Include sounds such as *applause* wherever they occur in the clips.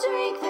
drink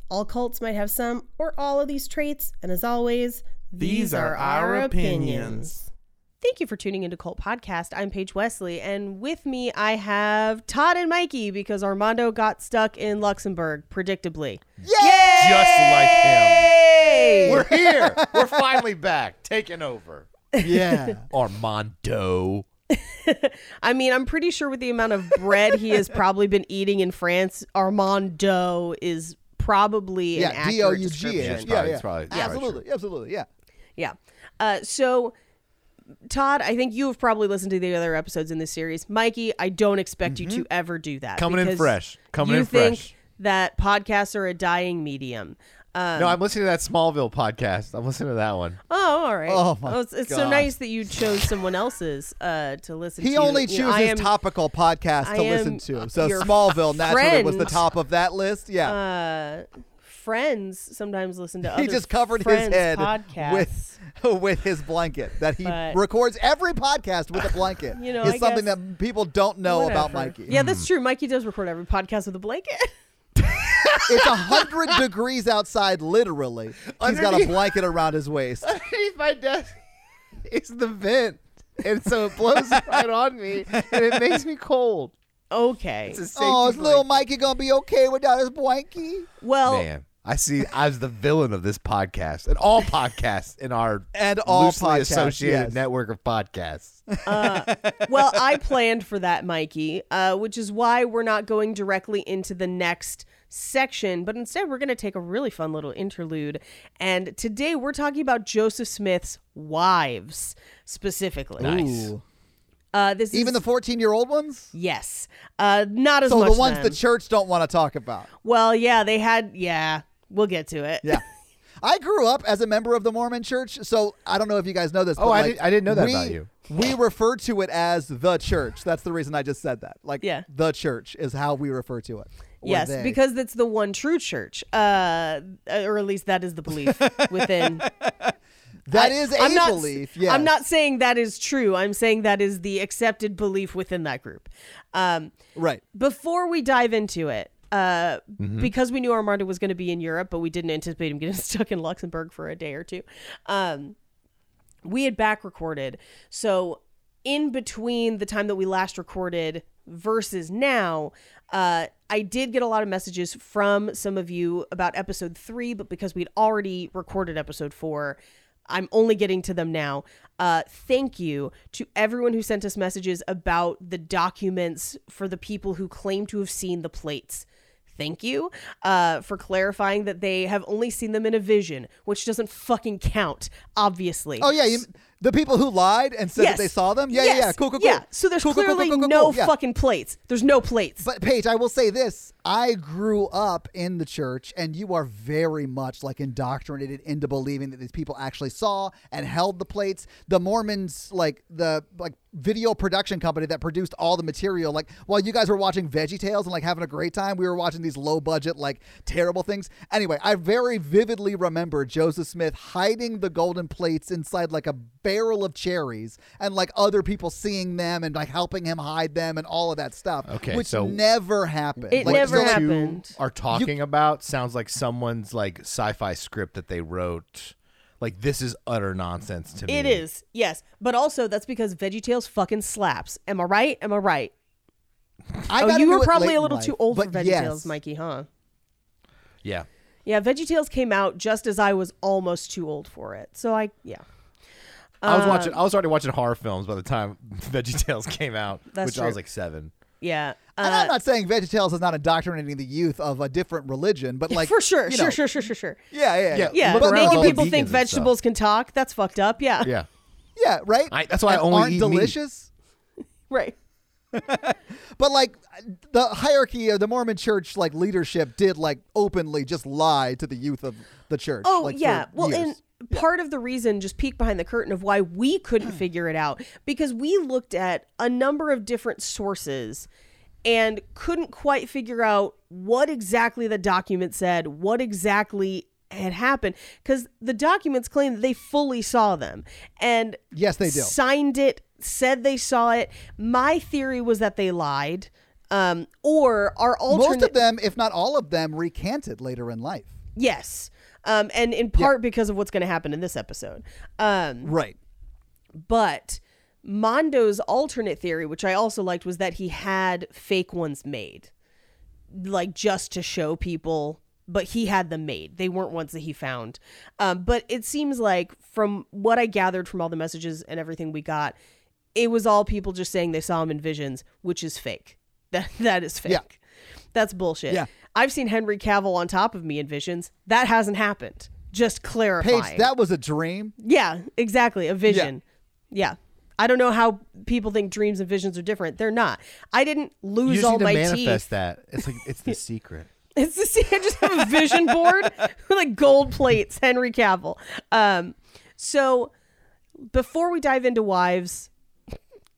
All cults might have some or all of these traits, and as always, These are our opinions. Thank you for tuning into Cult Podcast. I'm Paige Wesley, and with me I have Todd and Mikey because Armando got stuck in Luxembourg, predictably. Yay! Just like him. We're here. We're finally back, taking over. Yeah. *laughs* Armando. *laughs* I mean, I'm pretty sure with the amount of bread he has probably been eating in France, Armando is probably an Yeah. accurate D O U G description. H. It's Yeah. probably- Yeah. it's probably- it's probably Absolutely. Absolutely. Yeah. Yeah. Uh, so, Todd, I think you have probably listened to the other episodes in this series. Mikey, I don't expect you to ever do that. Coming in because fresh. Coming in fresh. you in think fresh. that podcasts are a dying medium. Um, no, I'm listening to that Smallville podcast. I'm listening to that one. oh, all right. Oh, my it's, it's so God. nice that you chose someone else's uh, to listen to. He to. only You know, chooses am, topical podcasts to listen to. So Smallville naturally was the top of that list. Yeah. Uh, friends sometimes listen to he just covered his head podcasts. with *laughs* with his blanket that he But- records every podcast with a *laughs* blanket. You know, it's I something that people don't know about Mikey. Yeah, that's true. Mikey does record every podcast with a blanket. *laughs* it's a hundred degrees outside, literally. He's got a blanket around his waist. Underneath my desk is the vent. And so it blows *laughs* right on me and it makes me cold. okay. It's a Oh, is little. Mikey gonna be okay without his blankie? well, Man, I see I was the villain of this podcast and all podcasts in our And all loosely podcasts, associated yes. network of podcasts. well, I planned for that, Mikey, uh, which is why we're not going directly into the next section, but instead we're going to take a really fun little interlude. And today we're talking about Joseph Smith's wives specifically. Nice. Ooh. Uh, this Even is, the 14 year old ones? yes, uh, not as So much. the ones them. the church don't want to talk about. well, yeah, they had. Yeah, we'll get to it. Yeah. *laughs* I grew up as a member of the Mormon church, so I don't know if you guys know this. Oh, but, I like, did- I didn't know that we, about you. We refer to it as the church. That's the reason I just said that. Like, Yeah. the church is how we refer to it. Yes, they. because it's the one true church, uh, or at least that is the belief within *laughs* that I- is a I'm not, belief. Yes. I'm not saying that is true. I'm saying that is the accepted belief within that group. Um, right. before we dive into it, uh, Mm-hmm. because we knew Armando was going to be in Europe, but we didn't anticipate him getting *laughs* stuck in Luxembourg for a day or two, um, we had back recorded. So, in between the time that we last recorded versus now, uh, I did get a lot of messages from some of you about episode three, but because we'd already recorded episode four, I'm only getting to them now. Uh, thank you to everyone who sent us messages about the documents for the people who claim to have seen the plates. Thank you uh, for clarifying that they have only seen them in a vision, which doesn't fucking count, obviously. Oh, yeah. You, the people who lied and said Yes. that they saw them? Yeah, yeah, yeah. Yes. Cool, cool, cool. Yeah, so there's cool, clearly cool, cool, no. Yeah. fucking plates. There's no plates. But Paige, I will say this: I grew up in the church, and you are very much like indoctrinated into believing that these people actually saw and held the plates. The Mormons, like the like video production company that produced all the material, like while you guys were watching Veggie Tales and like having a great time, we were watching these low budget, like terrible things. Anyway, I very vividly remember Joseph Smith hiding the golden plates inside like a barrel of cherries, and like other people seeing them and like helping him hide them and all of that stuff. Okay, which so- never happened. It Like, never so, like, happened. are talking about sounds like someone's like sci-fi script that they wrote. Like this is utter nonsense to me. It is, yes. But also, that's because VeggieTales fucking slaps. Am I right? Am I right? I oh, got you were probably a little life, too old for but VeggieTales, yes. Mikey, huh? Yeah. Yeah, VeggieTales came out just as I was almost too old for it. So I, yeah. I was Um, watching. I was already watching horror films by the time *laughs* VeggieTales came out, That's which I was like seven. Yeah. And Uh, I'm not saying VeggieTales is not indoctrinating the youth of a different religion, but like for sure, you sure, know, sure, sure, sure, sure. Yeah, yeah, yeah. Yeah, Look but around at making all the people think vegans and stuff. vegetables can talk, that's fucked up. Yeah. Yeah. Yeah, right. I- that's why I And only aren't eat meat. delicious. *laughs* Right. *laughs* But like the hierarchy of the Mormon church, like leadership, did like openly just lie to the youth of the church. Oh like, for yeah. Well, years. and part of the reason, just peek behind the curtain of why we couldn't *clears throat* figure it out, because we looked at a number of different sources and couldn't quite figure out what exactly the document said, what exactly had happened, because the documents claim that they fully saw them and Yes, they do. signed it, said they saw it. My theory was that they lied. Um, or are alternate most of them, if not all of them, recanted later in life. Yes. Um, and in part because of what's going to happen in this episode. Um, Right. but Mondo's alternate theory, which I also liked, was that he had fake ones made, like just to show people. But he had them made. They weren't ones that he found. Um, but it seems like, from what I gathered from all the messages and everything we got, it was all people just saying they saw him in visions, which is fake. *laughs* That that is fake. Yeah. That's bullshit. Yeah. I've seen Henry Cavill on top of me in visions. That hasn't happened. Just clarifying. Paige, that was a dream. Yeah, exactly. A vision. Yeah. I don't know how people think dreams and visions are different. They're not. I didn't You lose just all my manifest teeth. that. It's like it's the *laughs* secret. It's the same. I just have a vision board *laughs* with like gold plates, Henry Cavill. Um, so before we dive into wives,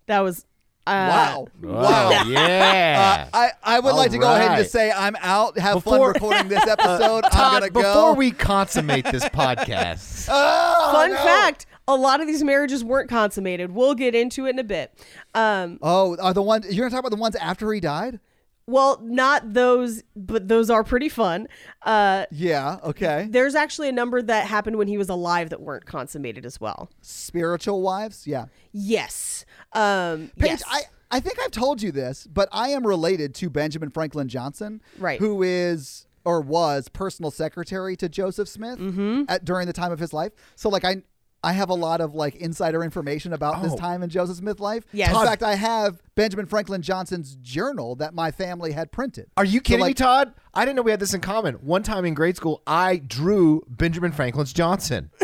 that was uh, wow. Wow. Oh, *laughs* yeah. Uh, I, I would All like to go ahead and just say I'm out. Have Before- fun recording this *laughs* episode. I'm Todd, gonna go. before we consummate this podcast, *laughs* Oh, Fun no. fact: a lot of these marriages weren't consummated. We'll get into it in a bit. Um, Oh, are the ones you're gonna talk about the ones after he died? Well, not those, but those are pretty fun. Uh, Yeah. Okay. there's actually a number that happened when he was alive that weren't consummated as well. Spiritual wives. Yeah. Yes. Um, Paige, yes. I, I think I've told you this, but I am related to Benjamin Franklin Johnson, Right. Who is or was personal secretary to Joseph Smith Mm-hmm. at, during the time of his life. So like I. I have a lot of like insider information about this Oh. time in Joseph Smith life. Yes. In fact, I have Benjamin Franklin Johnson's journal that my family had printed. are you So, kidding me, Todd? I didn't know we had this in common. One time in grade school, I drew Benjamin Franklin's Johnson. *laughs*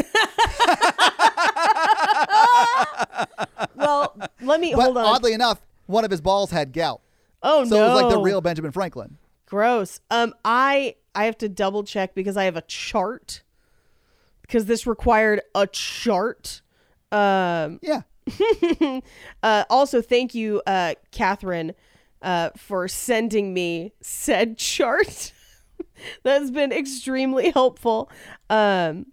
well, let me But hold on. oddly enough, one of his balls had gout. oh So no, So it was like the real Benjamin Franklin. gross. Um, I I have to double check because I have a chart because this required a chart. Um, Yeah. *laughs* uh, also, thank you, uh, Catherine, uh, for sending me said chart. *laughs* That's been extremely helpful. Um,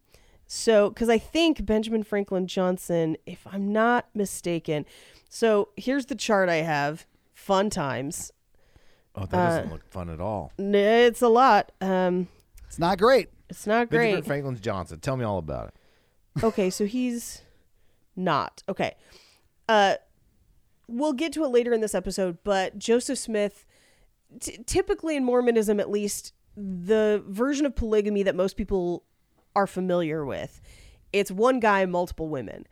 so, because I think Benjamin Franklin Johnson, if I'm not mistaken, so here's the chart I have. Fun times. Oh, that doesn't look fun at all. It's a lot. Um, It's not great. It's not Benjamin great. Franklin's Johnson. Tell me all about it. okay, so he's not. Okay. Uh we'll get to it later in this episode, but Joseph Smith t- typically in Mormonism at least the version of polygamy that most people are familiar with, it's one guy multiple women.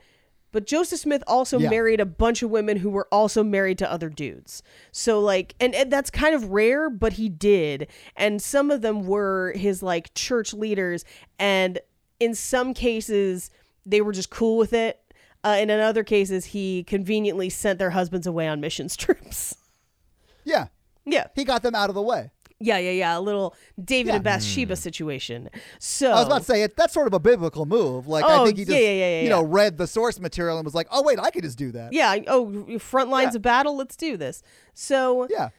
But Joseph Smith also Yeah. married a bunch of women who were also married to other dudes. So like and, and that's kind of rare, but he did. And some of them were his like church leaders and in some cases they were just cool with it. Uh, and in other cases he conveniently sent their husbands away on missions *laughs* trips. Yeah. yeah. He got them out of the way. Yeah, yeah, yeah. A little David Yeah. and Bathsheba hmm. situation. So I was about to say it. That's sort of a biblical move. Like I Oh, think he just, yeah, yeah, you know, read the source material and was like, "Oh wait, I could just do that." Yeah. Oh, front lines of battle. Let's do this. So Yeah.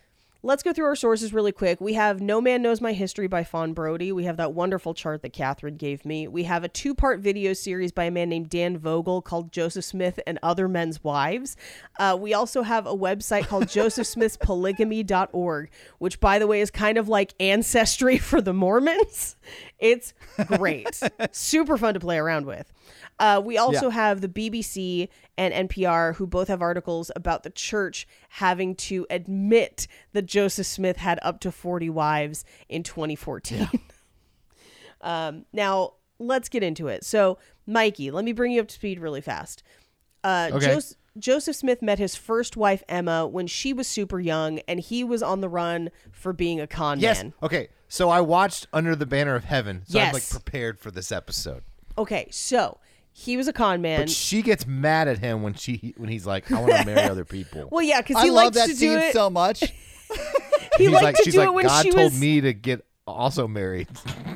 Let's go through our sources really quick. We have No Man Knows My History by Fawn Brodie. We have that wonderful chart that Catherine gave me. We have a two part video series by a man named Dan Vogel called Joseph Smith and Other Men's Wives. Uh, we also have a website called *laughs* josephsmithspolygamy.org, which, by the way, is kind of like ancestry *laughs* for the Mormons. It's great. *laughs* Super fun to play around with. Uh, we also Yeah. have the BBC and NPR, who both have articles about the church having to admit that Joseph Smith had up to 40 wives in 2014. *laughs* um, now, let's get into it. So, Mikey, let me bring you up to speed really fast. Uh, Okay. Jos- Joseph Smith met his first wife, Emma, when she was super young, and he was on the run for being a con Yes. man. Okay. So I watched Under the Banner of Heaven. So I'm like prepared for this episode. Okay, so he was a con man. But she gets mad at him when she when he's like, I want to marry other people. *laughs* well, yeah, because I he love likes that to do scene it. so much. *laughs* *laughs* he he's liked like, to she's do like, it when God she told was. me to get also married,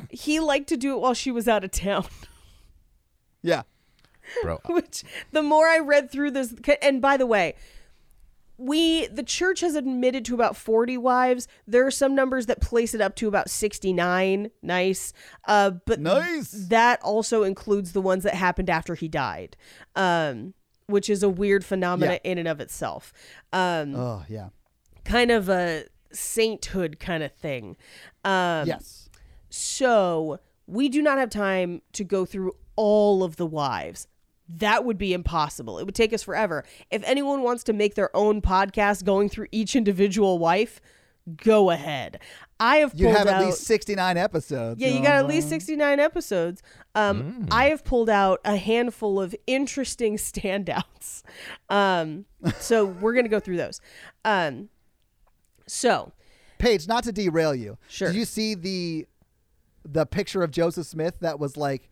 He liked to do it while she was out of town. yeah. bro. Which the more I read through this, and by the way, we the church has admitted to about 40 wives there are some numbers that place it up to about 69 nice uh but Nice. that also includes the ones that happened after he died um which is a weird phenomena Yeah. in and of itself um Oh, yeah. kind of a sainthood kind of thing um yes. so we do not have time to go through all of the wives. That would be impossible. It would take us forever. If anyone wants to make their own podcast going through each individual wife, go ahead. I have You have at out, least 69 episodes. yeah, you got at least 69 episodes. Um, I have pulled out a handful of interesting *laughs* standouts. Um, so we're going to go through those. Um, so Paige, not to derail you. Sure. Did you see the the picture of Joseph Smith that was like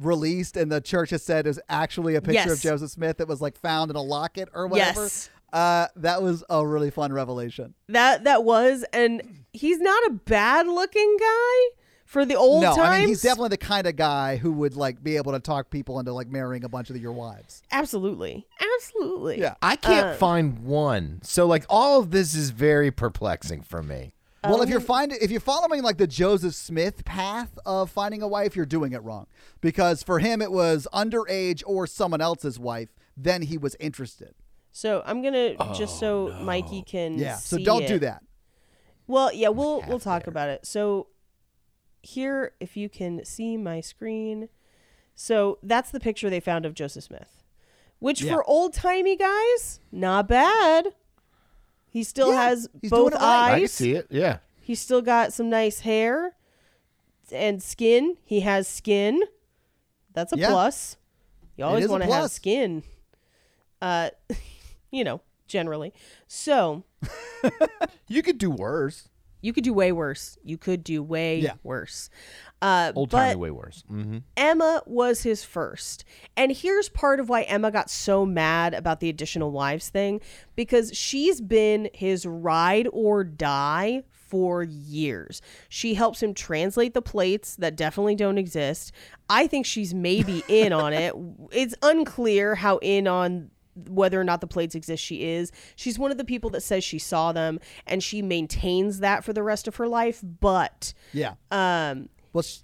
released and the church has said is actually a picture of Joseph Smith that was like found in a locket or whatever? Yes. Uh, that was a really fun revelation. that that was, and he's not a bad looking guy for the old no, times. I mean he's definitely the kind of guy who would like be able to talk people into like marrying a bunch of your wives. absolutely, absolutely. Yeah. I can't Uh, find one. So like all of this is very perplexing for me. Well, if Um, you're finding if you're following like the Joseph Smith path of finding a wife, you're doing it wrong. Because for him it was underage or someone else's wife, then he was interested. So I'm gonna just so Mikey can Yeah. So don't it. do that. Well, yeah, we'll we'll talk about it. So here, if you can see my screen, so that's the picture they found of Joseph Smith, which Yeah. for old timey guys, not bad. He still Yeah, has he's both doing it right. I can see it. Yeah. He's still got some nice hair and skin. He has skin. That's a Yeah. plus. You always want to have skin. Uh, *laughs* you know, generally. So *laughs* You could do worse. You could do way worse. You could do way Yeah. worse. Uh, Old timey way worse. Mm-hmm. Emma was his first. And here's part of why Emma got so mad about the additional wives thing because she's been his ride or die for years. She helps him translate the plates that definitely don't exist. I think she's maybe in on it. *laughs* It's unclear how in on whether or not the plates exist she is. She's one of the people that says she saw them and she maintains that for the rest of her life, but Yeah. um Well, sh-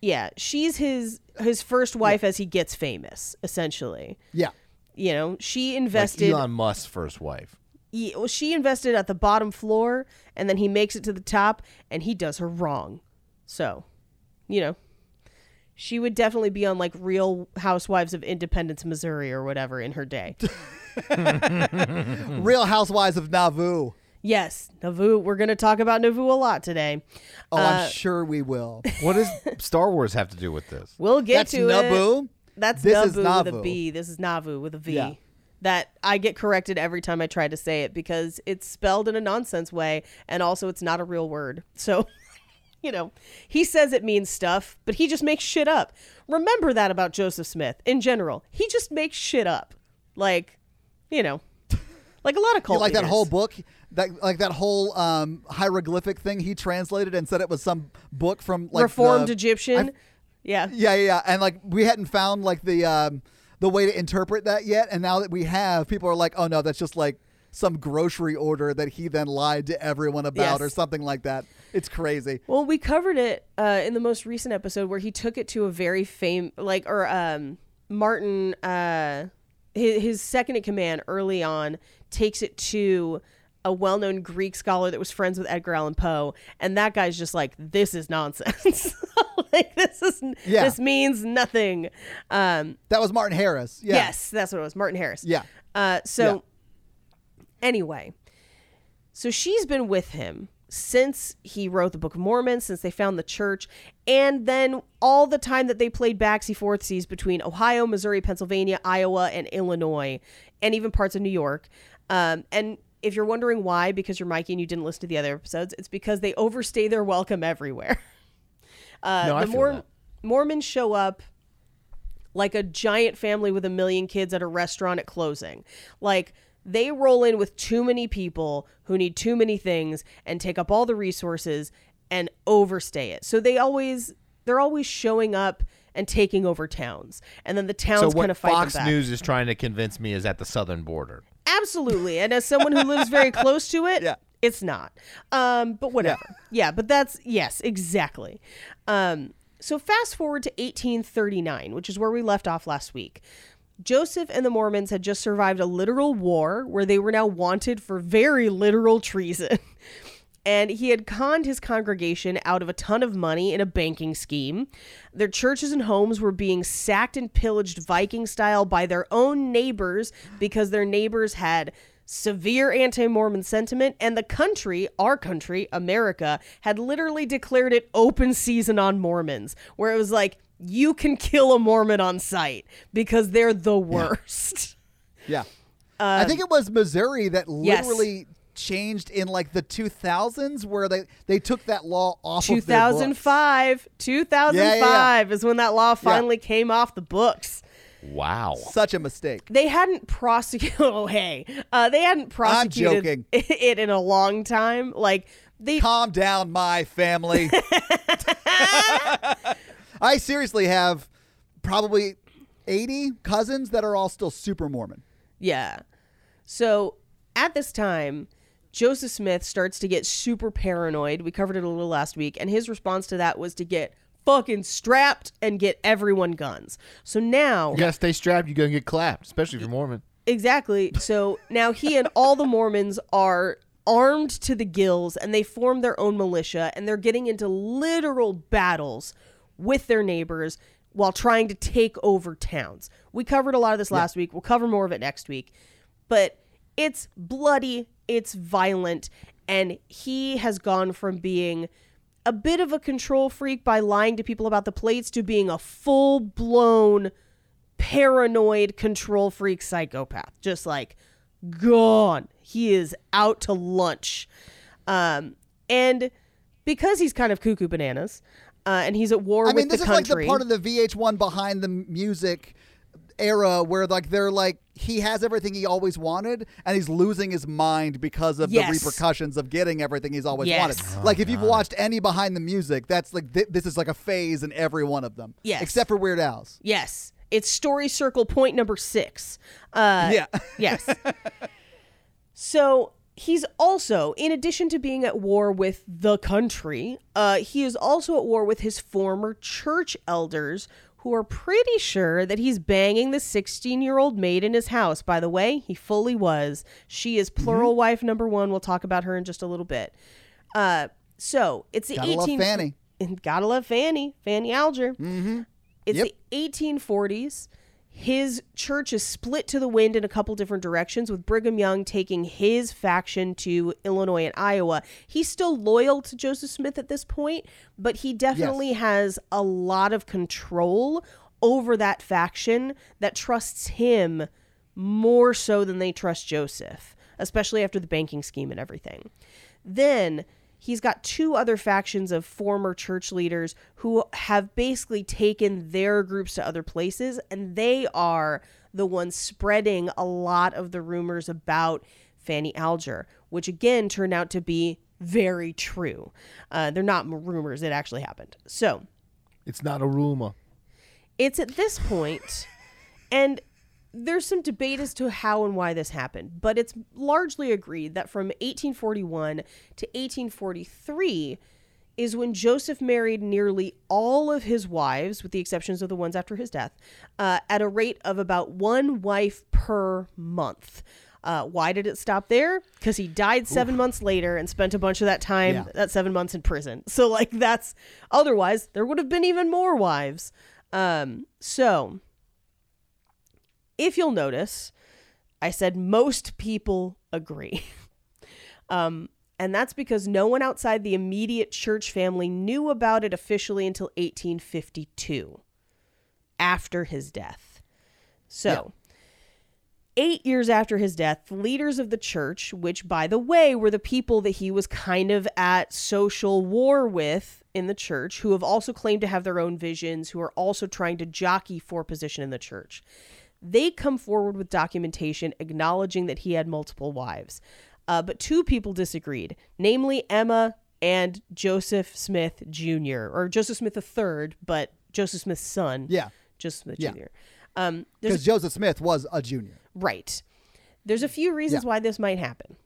yeah, she's his his first wife as he gets famous, essentially. yeah. You know, she Like invested Elon Musk's first wife. ye- well, she invested at the bottom floor and then he makes it to the top and he does her wrong. So, you know, she would definitely be on like Real Housewives of Independence, Missouri or whatever in her day. *laughs* Real Housewives of Nauvoo. yes, Nauvoo, we're going to talk about Nauvoo a lot today. Oh, Uh, I'm sure we will. *laughs* What does Star Wars have to do with this? We'll get That's to it. Naboo. That's This Naboo is with a Nauvoo. B. This is Nauvoo with a V. Yeah. That I get corrected every time I try to say it because it's spelled in a nonsense way and also it's not a real word. So, *laughs* you know, he says it means stuff, but he just makes shit up. Remember that about Joseph Smith in general. He just makes shit up. Like, you know, like a lot of cult *laughs* like that whole book, that like that whole um, hieroglyphic thing he translated and said it was some book from like reformed the- Egyptian. I- yeah. Yeah, yeah, yeah, and like we hadn't found like the um, the way to interpret that yet, and now that we have, people are like, oh no, that's just like some grocery order that he then lied to everyone about Yes. or something like that. It's crazy. Well, we covered it uh, in the most recent episode where he took it to a very fame like or um Martin uh his, his second in command early on takes it to a well-known Greek scholar that was friends with Edgar Allan Poe and that guy's just like this is nonsense. *laughs* like this is Yeah. this means nothing. Um That was Martin Harris. Yeah. yes, that's what it was. Martin Harris. Yeah. Uh, so, anyway, so she's been with him since he wrote the Book of Mormon, since they found the church, and then all the time that they played backseat forthseas between Ohio, Missouri, Pennsylvania, Iowa, and Illinois, and even parts of New York. Um, and if you're wondering why, because you're Mikey and you didn't listen to the other episodes, it's because they overstay their welcome everywhere. *laughs* Uh, No, I the feel Mor- that. Mormons show up like a giant family with a million kids at a restaurant at closing. Like they roll in with too many people who need too many things and take up all the resources and overstay it. So they always they're always showing up and taking over towns. And then the towns So kind of fight Fox. News is trying to convince me is at the southern border. Absolutely. And as someone who lives very *laughs* close to it, Yeah. it's not. Um, but whatever. Yeah. but that's yes, exactly. Um, so fast forward to 1839, which is where we left off last week. Joseph and the Mormons had just survived a literal war where they were now wanted for very literal treason. *laughs* and he had conned his congregation out of a ton of money in a banking scheme. Their churches and homes were being sacked and pillaged Viking style by their own neighbors because their neighbors had severe anti Mormon sentiment, and the country, our country, America, had literally declared it open season on Mormons, where it was like, you can kill a Mormon on sight because they're the worst. Yeah. *laughs* I think it was Missouri that Um, yes. literally changed in like the 2000s where they, they took that law off of their books. 2005 2005 is when that law finally came off the books Wow. Such a mistake. they hadn't prosecuted *laughs* oh hey uh, they hadn't prosecuted joking. *laughs* it in a long time like they Calm down, my family. I seriously have probably 80 cousins that are all still super Mormon. yeah so at this time joseph smith starts to get super paranoid we covered it a little last week and his response to that was to get fucking strapped and get everyone guns so now You gotta stay strapped. You're gonna get clapped, especially if you're Mormon. Exactly. So *laughs* now he and all the Mormons are armed to the gills and they form their own militia and they're getting into literal battles with their neighbors while trying to take over towns. We covered a lot of this last week. We'll cover more of it next week. But it's bloody, it's violent, and he has gone from being a bit of a control freak by lying to people about the plates to being a full blown paranoid control freak psychopath just like gone he is out to lunch um and because he's kind of cuckoo bananas uh, and he's at war I with mean, this is like the part of the VH1 behind the music era where like they're like he has everything he always wanted and he's losing his mind because of Yes. the repercussions of getting everything he's always Yes. wanted. like if you've watched any behind the music, that's like th- this is like a phase in every one of them. Yes. Except for Weird Al's. yes it's story circle point number six uh yeah. Yes. *laughs* so he's also, in addition to being at war with the country, uh, he is also at war with his former church elders who are pretty sure that he's banging the 16 year old maid in his house. By the way, he fully was. She is plural Mm-hmm. wife number one. We'll talk about her in just a little bit. Uh, so it's the Gotta love Fanny. *laughs* gotta love Fanny, Fanny Alger. Mm-hmm. It's Yep. the 1840s. His church is split to the wind in a couple different directions, with Brigham Young taking his faction to Illinois and Iowa. He's still loyal to Joseph Smith at this point, but he definitely has a lot of control over that faction that trusts him more so than they trust Joseph, especially after the banking scheme and everything. Then he's got two other factions of former church leaders who have basically taken their groups to other places, and they are the ones spreading a lot of the rumors about Fanny Alger, which again turned out to be very true. Uh, they're not rumors, it actually happened. So It's not a rumor. it's at this point, and there's some debate as to how and why this happened, but it's largely agreed that from 1841 to 1843 is when Joseph married nearly all of his wives, with the exceptions of the ones after his death, uh, at a rate of about one wife per month. Uh, why did it stop there? Because he died seven months later and spent a bunch of that time, Yeah. that seven months in prison. So, like, that's otherwise there would have been even more wives. Um, so, if you'll notice, I said most people agree. *laughs* um, and that's because no one outside the immediate church family knew about it officially until 1852, after his death. So, eight years after his death, the leaders of the church, which, by the way, were the people that he was kind of at social war with in the church, who have also claimed to have their own visions, who are also trying to jockey for position in the church, they come forward with documentation acknowledging that he had multiple wives. Uh, but two people disagreed, namely Emma and Joseph Smith Jr., or Joseph Smith III, but Joseph Smith's son. Yeah. Joseph Smith Yeah. Jr. Um, Because Joseph Smith was a junior. Right. There's a few reasons Yeah. why this might happen.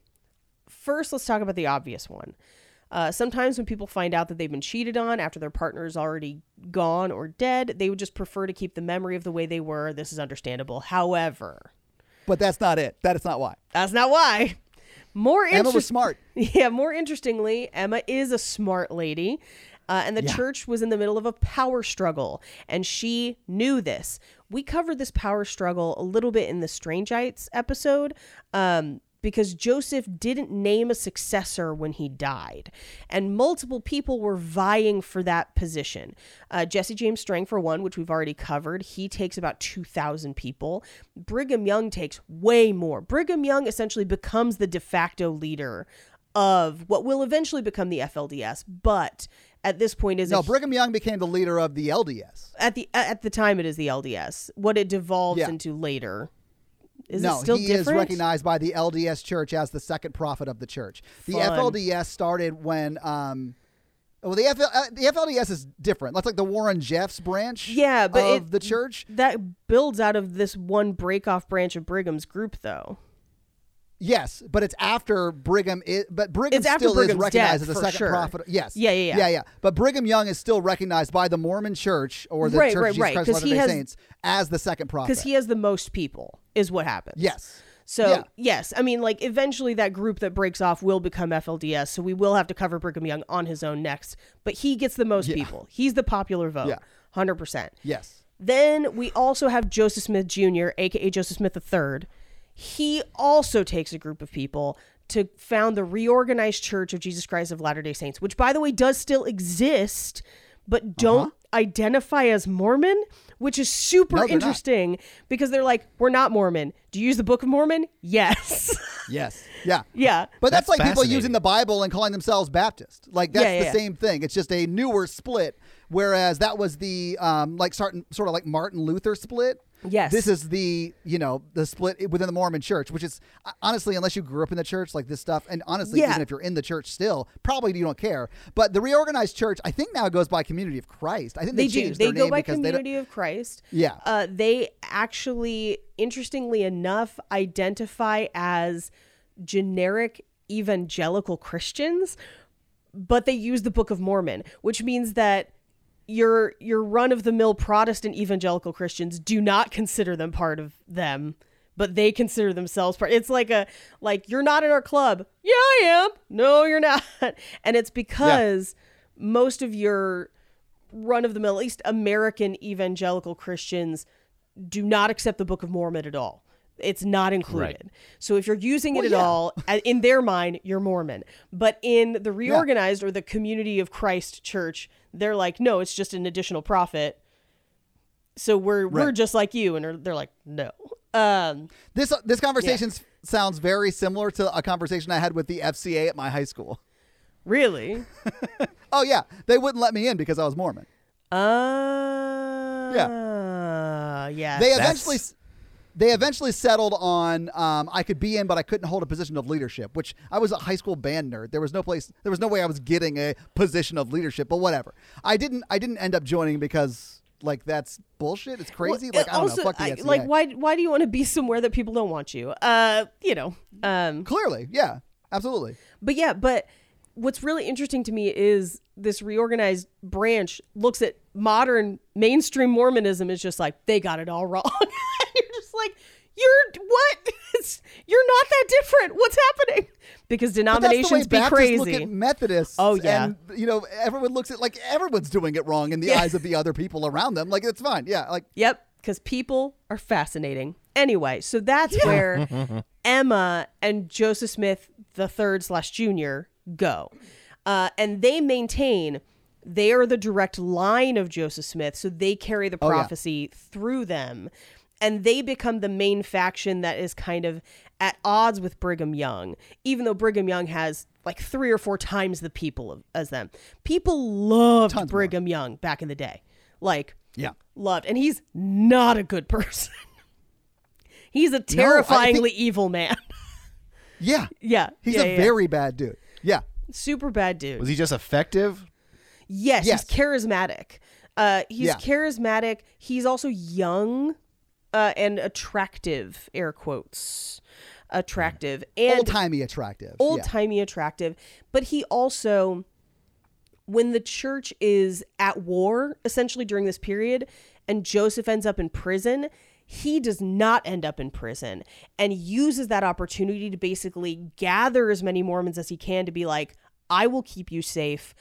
First, let's talk about the obvious one. Uh, sometimes when people find out that they've been cheated on after their partner is already gone or dead, they would just prefer to keep the memory of the way they were. This is understandable. However, But that's not it. That is not why. that's not why. More Emma was smart. *laughs* Yeah, more interestingly, Emma is a smart lady. Uh, and the Yeah. church was in the middle of a power struggle, and she knew this. We covered this power struggle a little bit in the Strangites episode um, because Joseph didn't name a successor when he died, and multiple people were vying for that position. Uh, Jesse James Strang, for one, which we've already covered, he takes about 2,000 people. Brigham Young takes way more. Brigham Young essentially becomes the de facto leader of what will eventually become the FLDS, but at this point is No, Brigham Young became the leader of the LDS. at the at the time it is the LDS. What it devolves Yeah. into later is no, it still he different? is recognized by the LDS Church as the second prophet of the church. The Fun. FLDS started when, um, well, the FL, uh, the FLDS is different. That's like the Warren Jeffs branch. Yeah, but of it- the church. that builds out of this one break off branch of Brigham's group, though. Yes, but it's after Brigham. Is, but Brigham It's still is recognized as the second sure. prophet. Yes. Yeah, yeah, yeah. yeah, yeah. But Brigham Young is still recognized by the Mormon Church or the Right, Church right, of Jesus right, Christ of Latter-day Saints as the second prophet. Because he has the most people, is what happens. Yes. So Yeah. yes, I mean, like eventually that group that breaks off will become FLDS. So we will have to cover Brigham Young on his own next. But he gets the most Yeah. people. He's the popular vote. Yeah. Hundred percent. Yes. Then we also have Joseph Smith Jr., aka Joseph Smith III. He also takes a group of people to found the reorganized Church of Jesus Christ of Latter day Saints, which, by the way, does still exist, but don't Uh-huh. identify as Mormon, which is super No, they're not. interesting because they're like, we're not Mormon. Do you use the Book of Mormon? Yes. *laughs* Yes. Yeah. yeah. But that's, That's like people using the Bible and calling themselves Baptist. Like that's Yeah, yeah, the yeah. same thing. It's just a newer split. Whereas that was the um, like sort sort of like Martin Luther split. Yes. This is the you know the split within the Mormon Church, which is uh, honestly, unless you grew up in the church, like this stuff, and honestly, Yeah. even if you're in the church still, probably you don't care. But the reorganized church, I think now goes by Community of Christ. I think they, they do. They go by Community of Christ. Yeah. Uh, they actually, interestingly enough, identify as generic evangelical Christians, but they use the Book of Mormon, which means that your your run of the mill Protestant evangelical Christians do not consider them part of them. But they consider themselves part. It's like a like you're not in our club. Yeah, I am. No, you're not. *laughs* And it's because most of your run of the mill, at least American evangelical Christians, do not accept the Book of Mormon at all. It's not included. So if you're using it Well, at yeah. all, in their mind, you're Mormon. But in the reorganized or the Community of Christ Church, they're like, no, it's just an additional prophet. So we're we're just like you, and they're, they're like, no. Um, This this conversation s- sounds very similar to a conversation I had with the FCA at my high school. really? *laughs* Oh yeah, they wouldn't let me in because I was Mormon. Uh, yeah. Yeah. They eventually s- they eventually settled on um, I could be in, but I couldn't hold a position of leadership. Which I was a high school band nerd. There was no place, there was no way I was getting a position of leadership. But whatever. I didn't. I didn't end up joining because like that's bullshit. It's crazy. Well, like I don't also, know. Fuck the I- like why why do you want to be *laughs* somewhere that people don't want you? Uh, you know. Um, Clearly, yeah, absolutely. but yeah, but what's really interesting to me is this reorganized branch looks at modern mainstream Mormonism is just like they got it all *laughs* wrong. You're just like you're what? *laughs* It's, you're not that different. What's happening? Because But that's the way denominations be Baptists crazy. look at Methodists. Oh, yeah. and you know everyone looks at like everyone's doing it wrong in the Yeah. eyes of the other people around them. Like it's fine. Yeah, like Yep, because people are fascinating. Anyway, so that's where *laughs* Emma and Joseph Smith the third slash junior go, uh, and they maintain they are the direct line of Joseph Smith, so they carry the Oh, yeah. prophecy through them. And they become the main faction that is kind of at odds with Brigham Young, even though Brigham Young has like three or four times the people of, as them. People loved Tons more. Brigham Young back in the day, like Yeah. loved, and he's not a good *laughs* person. he's a terrifyingly evil man. *laughs* Yeah. yeah, He's yeah, a yeah. very bad dude. Yeah. super bad dude. Was he just effective? Yes, Yes. he's charismatic. Uh, he's Yeah. charismatic. He's also young uh, and attractive. Air quotes, attractive and Old timey attractive. old Yeah. timey attractive. But he also, when the church is at war, essentially during this period, and Joseph ends up in prison, he does not end up in prison and uses that opportunity to basically gather as many Mormons as he can to be like, I will keep you safe.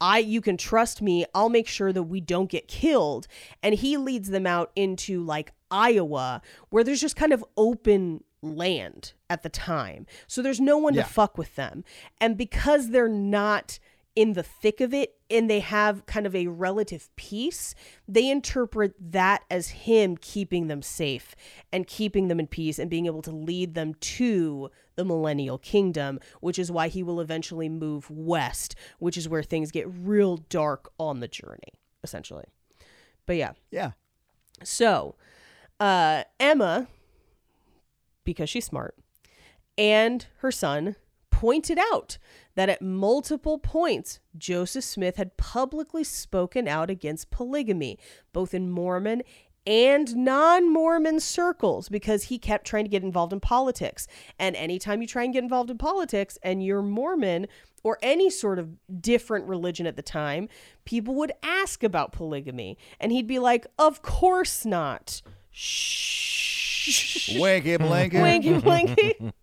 I you can trust me. I'll make sure that we don't get killed. And he leads them out into like Iowa where there's just kind of open land at the time. So there's no one Yeah. to fuck with them. And because they're not in the thick of it and they have kind of a relative peace, they interpret that as him keeping them safe and keeping them in peace and being able to lead them to the millennial kingdom, which is why he will eventually move west, which is where things get real dark on the journey, essentially. But yeah, Yeah. so, uh, Emma, because she's smart, and her son pointed out that at multiple points, Joseph Smith had publicly spoken out against polygamy, both in Mormon and non Mormon circles, because he kept trying to get involved in politics. And anytime you try and get involved in politics and you're Mormon, or any sort of different religion at the time, people would ask about polygamy. And he'd be like, Of course not. Shh. Wanky blanky. Wanky blanky. *laughs*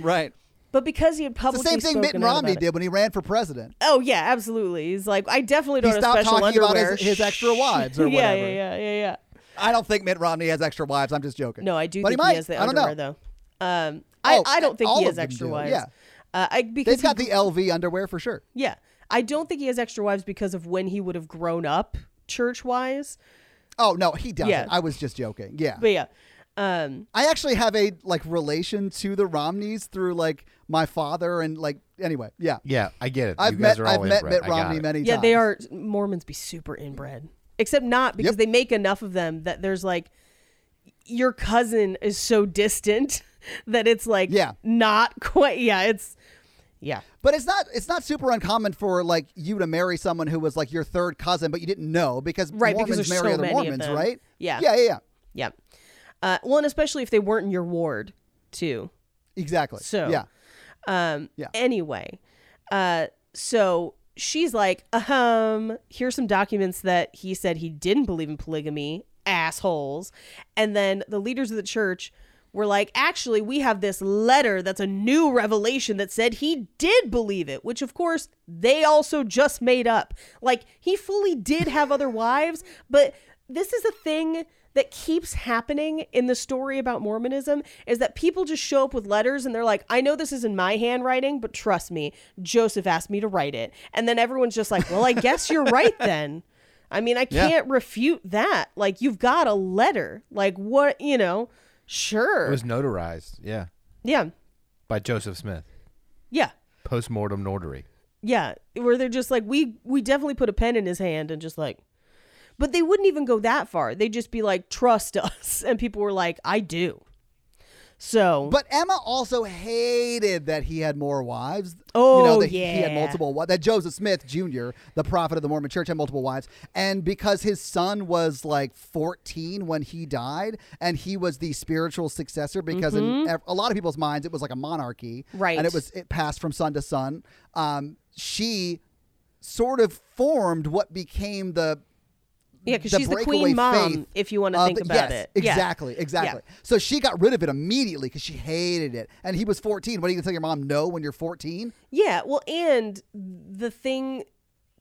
Right. But because he had It's publicly the same thing Mitt spoken and out Romney did when he ran for president. Oh yeah, absolutely. He's like, I definitely don't have stopped special talking about his, his extra wives or *laughs* yeah, whatever. yeah, yeah, yeah, yeah. I don't think Mitt Romney has extra wives. I'm just joking. No, I do but think he, might. has the I don't know. though. Um, I, Oh, I don't think he has extra do, wives. yeah. Uh, I because They've got he- the LV underwear for sure. yeah. I don't think he has extra wives because of when he would have grown up church wise. Oh no, he doesn't. Yeah. I was just joking. Yeah. But yeah. Um, I actually have a like relation to the Romneys through like my father and like anyway. Yeah. Yeah, I get it. I've you guys met are I've met inbred. Mitt Romney many yeah, times. Yeah, they are Mormons be super inbred. Except not because Yep. they make enough of them that there's like your cousin is so distant *laughs* that it's like Yeah. not quite yeah, it's yeah. But it's not it's not super uncommon for like you to marry someone who was like your third cousin, but you didn't know because Right, Mormons there's marry so other Mormons, right? Yeah. Yeah, yeah, yeah. Yeah. Uh, well, and especially if they weren't in your ward, too. Exactly. So- yeah. Um, Yeah. Anyway, uh, so she's like, um, here's some documents that he said he didn't believe in polygamy, assholes. And then the leaders of the church were like, actually, we have this letter that's a new revelation that said he did believe it, which of course they also just made up. Like, he fully did have other *laughs* wives, but this is a thing that keeps happening in the story about Mormonism is that people just show up with letters and they're like, I know this is in my handwriting, but trust me, Joseph asked me to write it. And then everyone's just like, well, I guess you're right *laughs* then. I mean, I can't refute that. Like, you've got a letter. Like, what, you know, sure. It was notarized, yeah, yeah. by Joseph Smith, Yeah. postmortem notary. Yeah. Where they're just like, we, we definitely put a pen in his hand and just like, but they wouldn't even go that far. They'd just be like, trust us. *laughs* And people were like, I do. So, But Emma also hated that he had more wives. Oh, you Oh, know, that he- he had multiple wives. That Joseph Smith Jr., the prophet of the Mormon Church, had multiple wives, and because his son was like 14 when he died, and he was the spiritual successor, because in a lot of people's minds it was like a monarchy, Mm-hmm. Right. And it was it passed from son to son. Um, she sort of formed what became the yeah, because she's the queen mom, faith if you want to think about yes, it. Yeah. Exactly, exactly. So she got rid of it immediately because she hated it. And he was 14. What are you going to tell your mom no when you're 14? Yeah, well, and the thing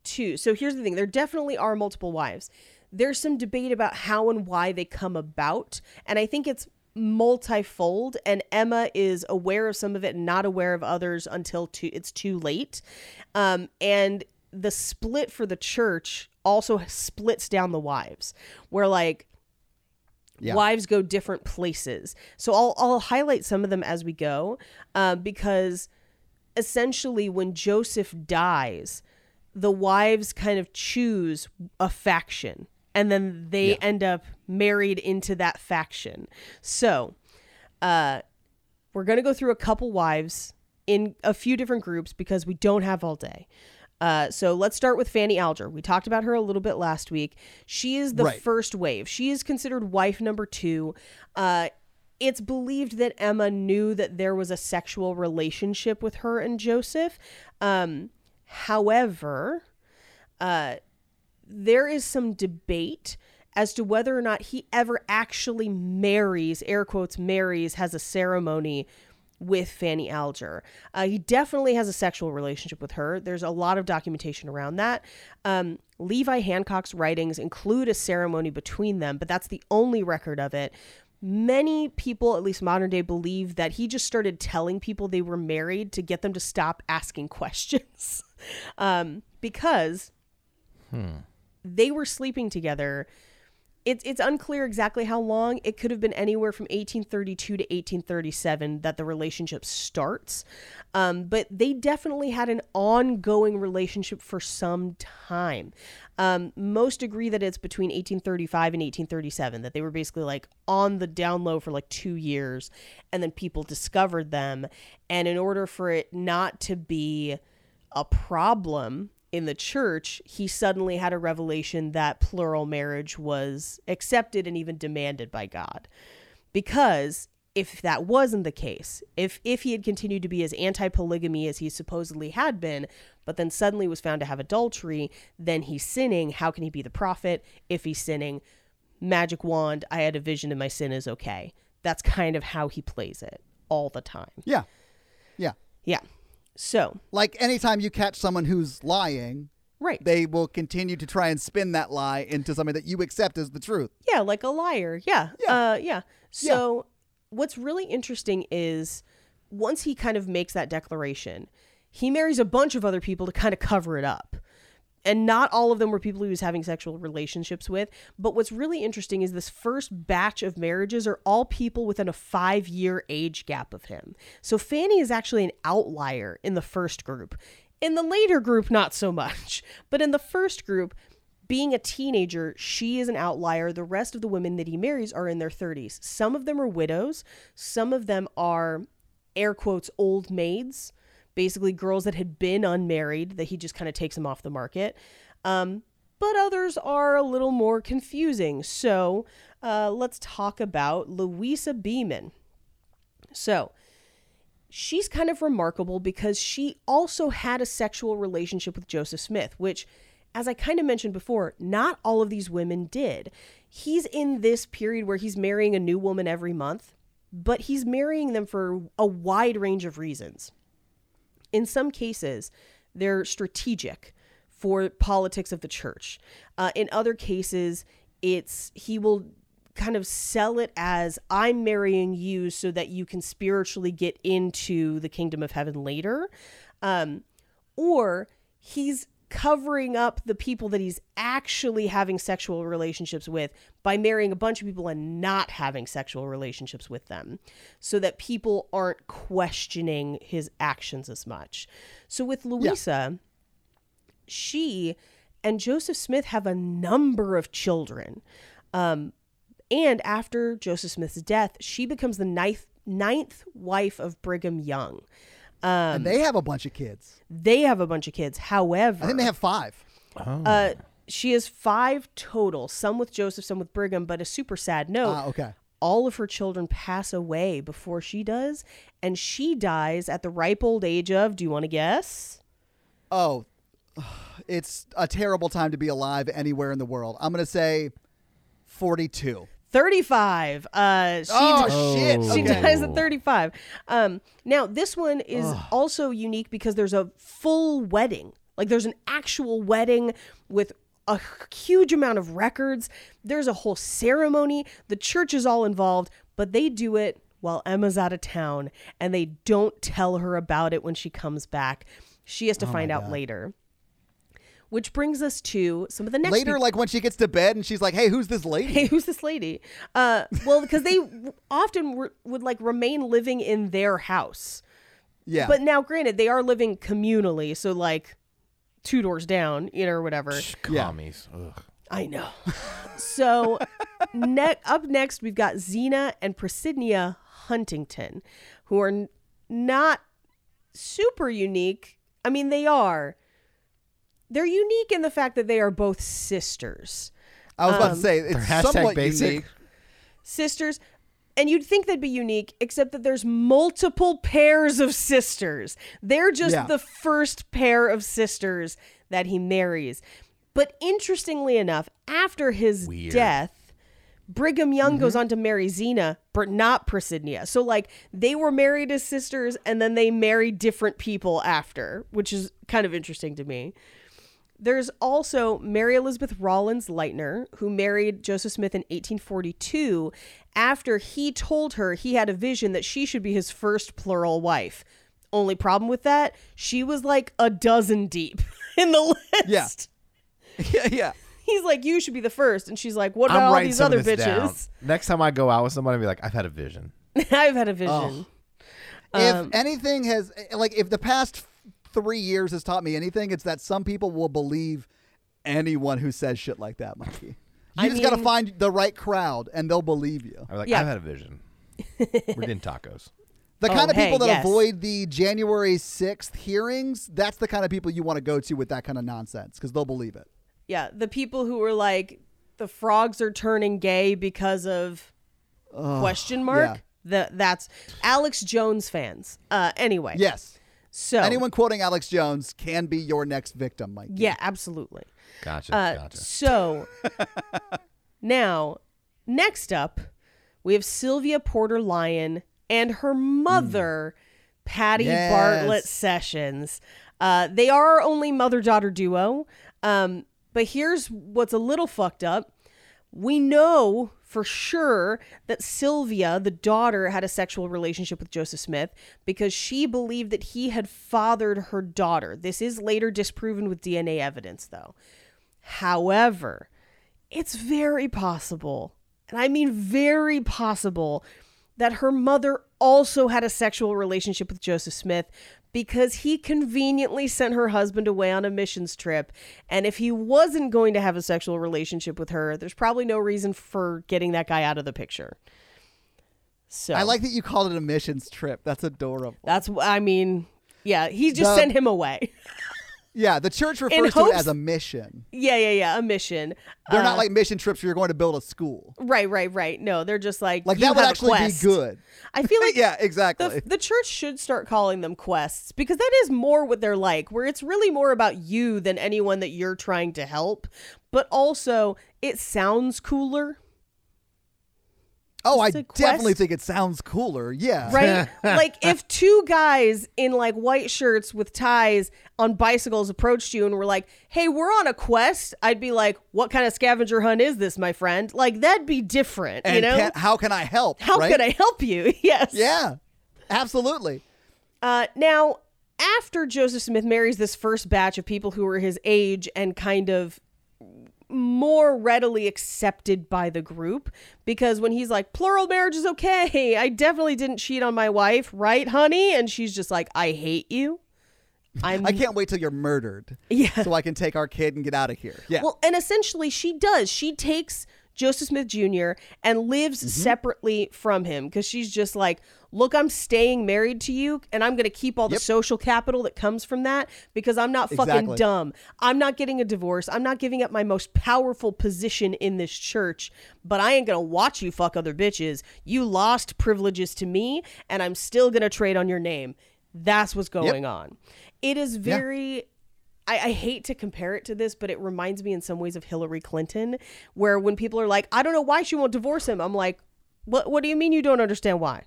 too. So here's the thing: there definitely are multiple wives. There's some debate about how and why they come about, and I think it's multifold. And Emma is aware of some of it and not aware of others until too, it's too late. Um, and the split for the church also splits down the wives, where like Yeah. wives go different places. So I'll I'll highlight some of them as we go, uh, because essentially when Joseph dies, the wives kind of choose a faction, and then they Yeah. end up married into that faction. So, uh, we're gonna go through a couple wives in a few different groups because we don't have all day. Uh, so let's start with Fanny Alger. We talked about her a little bit last week. She is the Right. first wave. She is considered wife number two. Uh, it's believed that Emma knew that there was a sexual relationship with her and Joseph. Um, however, uh, there is some debate as to whether or not he ever actually marries, air quotes, marries, has a ceremony with Fanny Alger. Uh, he definitely has a sexual relationship with her. There's a lot of documentation around that. Um, Levi Hancock's writings include a ceremony between them, but that's the only record of it. Many people, at least modern day, believe that he just started telling people they were married to get them to stop asking *laughs* questions. um, because they were sleeping together. It's it's unclear exactly how long. It could have been anywhere from 1832 to 1837 that the relationship starts, um, but they definitely had an ongoing relationship for some time. Um, most agree that it's between 1835 and 1837 that they were basically like on the down low for like two years, and then people discovered them, and in order for it not to be a problem in the church, he suddenly had a revelation that plural marriage was accepted and even demanded by God. Because if that wasn't the case, if if he had continued to be as anti-polygamy as he supposedly had been, but then suddenly was found to have adultery, then he's sinning. How can he be the prophet if he's sinning? Magic wand, I had a vision and my sin is okay. That's kind of how he plays it all the time. Yeah. Yeah. Yeah. So, Like anytime you catch someone who's lying, right. they will continue to try and spin that lie into something that you accept as the truth. Yeah, like a liar. Yeah. Yeah. Uh, yeah. So what's really interesting is once he kind of makes that declaration, he marries a bunch of other people to kind of cover it up. And not all of them were people he was having sexual relationships with. But what's really interesting is this first batch of marriages are all people within a five year age gap of him. So Fanny is actually an outlier in the first group. In the later group, not so much. *laughs* But in the first group, being a teenager, she is an outlier. The rest of the women that he marries are in their 30s. Some of them are widows, some of them are air quotes old maids, basically girls that had been unmarried that he just kind of takes them off the market. Um, but others are a little more confusing. So uh, let's talk about Louisa Beaman. So, she's kind of remarkable because she also had a sexual relationship with Joseph Smith, which, as I kind of mentioned before, not all of these women did. He's in this period where he's marrying a new woman every month, but he's marrying them for a wide range of reasons. In some cases, they're strategic for politics of the church. Uh, in other cases, it's he will kind of sell it as I'm marrying you so that you can spiritually get into the kingdom of heaven later. Um, or he's covering up the people that he's actually having sexual relationships with by marrying a bunch of people and not having sexual relationships with them so that people aren't questioning his actions as much. So with Louisa, she and Joseph Smith have a number of children. Um, and after Joseph Smith's death, she becomes the ninth, ninth wife of Brigham Young. Um, and they have a bunch of kids. They have a bunch of kids. However, I think they have five. uh, she has five total, some with Joseph, some with Brigham, but a super sad note. Ah, okay. All of her children pass away before she does, and she dies at the ripe old age of, do you want to guess? Oh, it's a terrible time to be alive anywhere in the world. I'm going to say 42. 35. Uh, she Oh, shit. She Okay. dies at 35. Um, now, this one is also unique because there's a full wedding. Like, there's an actual wedding with a huge amount of records. There's a whole ceremony. The church is all involved, but they do it while Emma's out of town and they don't tell her about it when she comes back. She has to find out later. Which brings us to some of the next Later, peop- like when she gets to bed and she's like, "Hey, who's this lady?" hey, who's this lady? Uh, well, because they often were, would like remain living in their house. yeah, But now, granted, they are living communally, so like two doors down, you know, or whatever. Yeah. Commies. Ugh. I know. so, ne- up next, we've got Zina and Presendia Huntington, who are n- not super unique. I mean, they are. They're unique in the fact that they are both sisters. I was about um, to say it's hashtag somewhat basic. unique. sisters and you'd think they'd be unique except that there's multiple pairs of sisters they're just Yeah. the first pair of sisters that he marries but interestingly enough after his Weird. death brigham young goes on to marry zina but not presendia so like they were married as sisters and then they married different people after which is kind of interesting to me there's also Mary Elizabeth Rollins Lightner, who married Joseph Smith in 1842 after he told her he had a vision that she should be his first plural wife. Only problem with that, she was like a dozen deep *laughs* in the list. Yeah. *laughs* yeah, yeah. He's like, you should be the first. And she's like, what about all these other this down. bitches? *laughs* Next time I go out with somebody, I'll be like, I've had a vision. I've had a vision. if Um, anything has like if the past three years has taught me anything, it's that some people will believe anyone who says shit like that, Mikey. You I just gotta find the right crowd and they'll believe you. I'm like, Yeah. I've had a vision. We're getting tacos. *laughs* The Oh, kind of people hey, that yes. avoid the January 6th hearings, that's the kind of people you want to go to with that kind of nonsense because they'll believe it. Yeah, the people who were like, the frogs are turning gay because of question mark. yeah. The, that's Alex Jones fans. Uh, anyway. Yes. So Anyone quoting Alex Jones can be your next victim, Mike. Yeah, absolutely. Gotcha. Uh, gotcha. So *laughs* now, next up, we have Sylvia Porter Lyon and her mother, Patty Yes. Bartlett Sessions. Uh, they are our only mother daughter duo. Um, but here's what's a little fucked up. We know for sure that Sylvia, the daughter, had a sexual relationship with Joseph Smith because she believed that he had fathered her daughter. This is later disproven with DNA evidence, though. However, it's very possible, and I mean very possible, that her mother also had a sexual relationship with Joseph Smith because he conveniently sent her husband away on a missions trip. And if he wasn't going to have a sexual relationship with her, there's probably no reason for getting that guy out of the picture. So I like that you called it a missions trip. That's adorable. that's I mean, yeah, he just The- sent him away. *laughs* Yeah, the church refers to it as a mission. yeah, yeah, yeah, a mission. They're Uh, not like mission trips where you're going to build a school. right, right, right. No, they're just like Like that would actually be good. I feel *laughs* like yeah, exactly. the, the church should start calling them quests because that is more what they're like where it's really more about you than anyone that you're trying to help but also it sounds cooler oh, I it's definitely quest. think it sounds cooler. Yeah. right *laughs* like if two guys in like white shirts with ties on bicycles approached you and were like hey we're on a quest i'd be like what kind of scavenger hunt is this my friend like that'd be different And you know can, how can I help? how right? could i help you *laughs* yes Yeah, absolutely. Uh, now, after Joseph Smith marries this first batch of people who were his age and kind of more readily accepted by the group, because when he's like, plural marriage is okay, I definitely didn't cheat on my wife, right, honey? And she's just like, I hate you. I'm I can't wait till you're murdered. Yeah. So I can take our kid and get out of here. Yeah. Well, and essentially she does. She takes Joseph Smith Jr. and lives Mm-hmm. separately from him because she's just like, look, I'm staying married to you and I'm going to keep all the social capital that comes from that because I'm not fucking Exactly. dumb. I'm not getting a divorce. I'm not giving up my most powerful position in this church, but I ain't going to watch you fuck other bitches. You lost privileges to me and I'm still going to trade on your name. That's what's going on. It is very I, I hate to compare it to this, but it reminds me in some ways of Hillary Clinton, where when people are like, I don't know why she won't divorce him, I'm like, what what do you mean you don't understand why?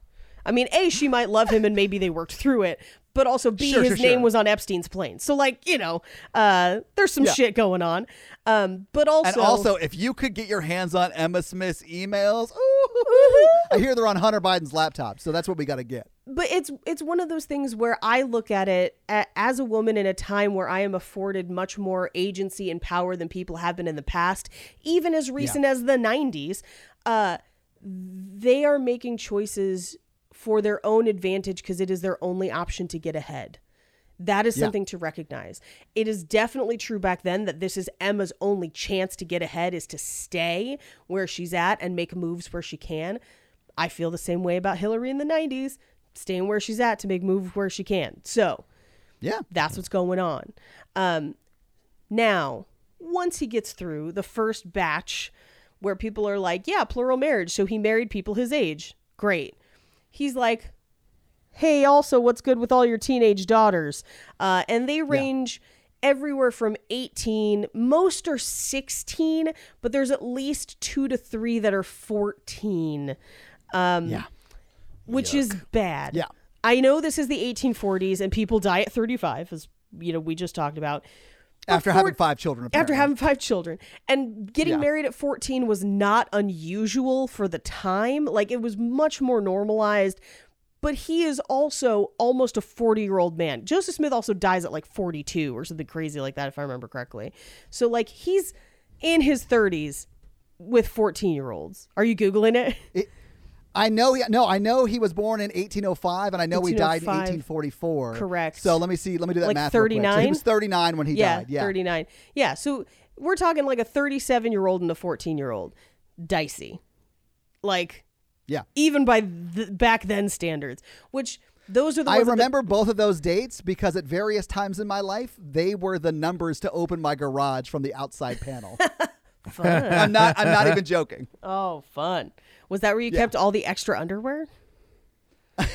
I mean, A, she might love him and maybe they worked through it, but also B, Sure, his sure, name sure. was on Epstein's plane. So like, you know, uh, there's some Yeah. shit going on. Um, but also and also, if you could get your hands on Emma Smith's emails, I hear they're on Hunter Biden's laptop, so that's what we got to get. but it's it's one of those things where I look at it a, as a woman in a time where I am afforded much more agency and power than people have been in the past, even as recent as the 90s. Uh, they are making choices for their own advantage because it is their only option to get ahead. That is Yeah. something to recognize. It is definitely true back then that this is Emma's only chance to get ahead is to stay where she's at and make moves where she can. I feel the same way about Hillary in the 90s, staying where she's at to make moves where she can. So, Yeah. that's what's going on. Um, now, once he gets through the first batch where people are like, yeah, plural marriage, so he married people his age. Great. He's like, hey, also, what's good with all your teenage daughters? Uh, and they range everywhere from 18, most are 16, but there's at least two to three that are 14 Yeah. which is bad. Yeah. I know this is the 1840s and people die at 35 as you know we just talked about. After having five children. after having five children. And getting Yeah. married at 14 was not unusual for the time. Like it was much more normalized. But he is also almost a 40 year old man. Joseph smith also dies at like 42 or something crazy like that if i remember correctly. So like he's in his 30s with 14 year olds are you googling it I know. He, no, I know he was born in 1805, and I know he died in 1844. Correct. So let me see. Let me do that Like math. real quick. So 39? he was 39 when he yeah, died. Yeah. 39. Yeah, so we're talking like a 37 year old and a 14 year old. Dicey. Like, Yeah. even by th- back then standards, which those are the I that the- remember both of those dates because at various times in my life, they were the numbers to open my garage from the outside panel. *laughs* I'm not. I'm not even joking. oh, fun. Was that where you Yeah. kept all the extra underwear? *laughs*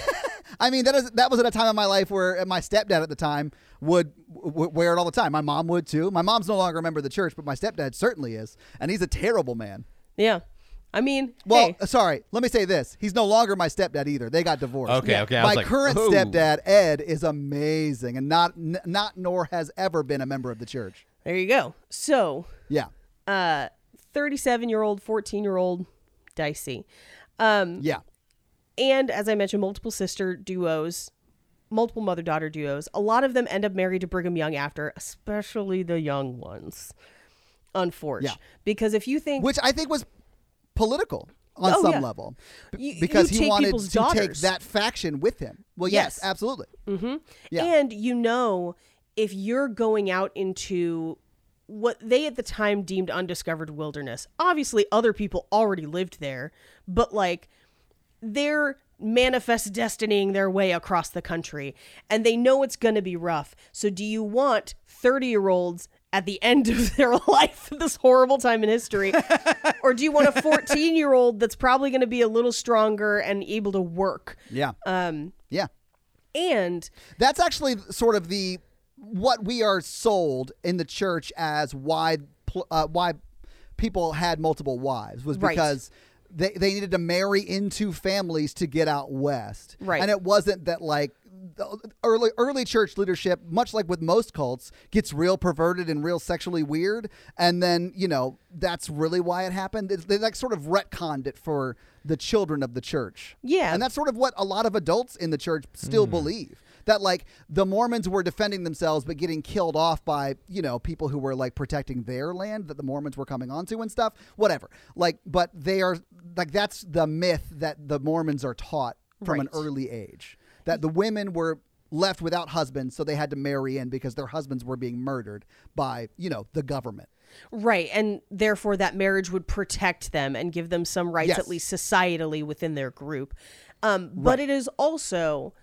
I mean, that is that was at a time in my life where my stepdad at the time would w- wear it all the time. My mom would too. My mom's no longer a member of the church, but my stepdad certainly is, and he's a terrible man. Yeah. I mean, Well, hey, sorry. Let me say this: he's no longer my stepdad either. They got divorced. Okay, okay. I my like, current "Ooh." stepdad Ed is amazing, and not n- not nor has ever been a member of the church. there you go. So, Yeah, uh, 37 year old, 14 year old, dicey. Um, yeah, and as I mentioned, multiple sister duos, multiple mother daughter duos. A lot of them end up married to Brigham Young after, especially the young ones. Unfortunately, Yeah. because if you think which I think was political on Oh, some yeah. level B- You- because you he wanted to take that faction with him. Well, yes, Yes. absolutely. Yeah. And you know, if you're going out into what they at the time deemed undiscovered wilderness, obviously other people already lived there, but like they're manifest destinying their way across the country and they know it's going to be rough. So do you want 30 year olds at the end of their *laughs* life, at this horrible time in history? *laughs* or do you want a 14 year old that's probably going to be a little stronger and able to work? Yeah, Um, yeah. and That's actually sort of the what we are sold in the church as why uh, why people had multiple wives was Right. because they they needed to marry into families to get out west. Right. And it wasn't that like early early church leadership, much like with most cults, gets real perverted and real sexually weird, and then you know that's really why it happened. It's, they like sort of retconned it for the children of the church. Yeah. and that's sort of what a lot of adults in the church still believe that like the Mormons were defending themselves but getting killed off by you know people who were like protecting their land that the Mormons were coming onto and stuff. Whatever, like, but they are like that's the myth that the Mormons are taught from an early age that the women were left without husbands so they had to marry in because their husbands were being murdered by you know the government Right, and therefore that marriage would protect them and give them some rights, Yes. at least societally within their group. Um, but it is also,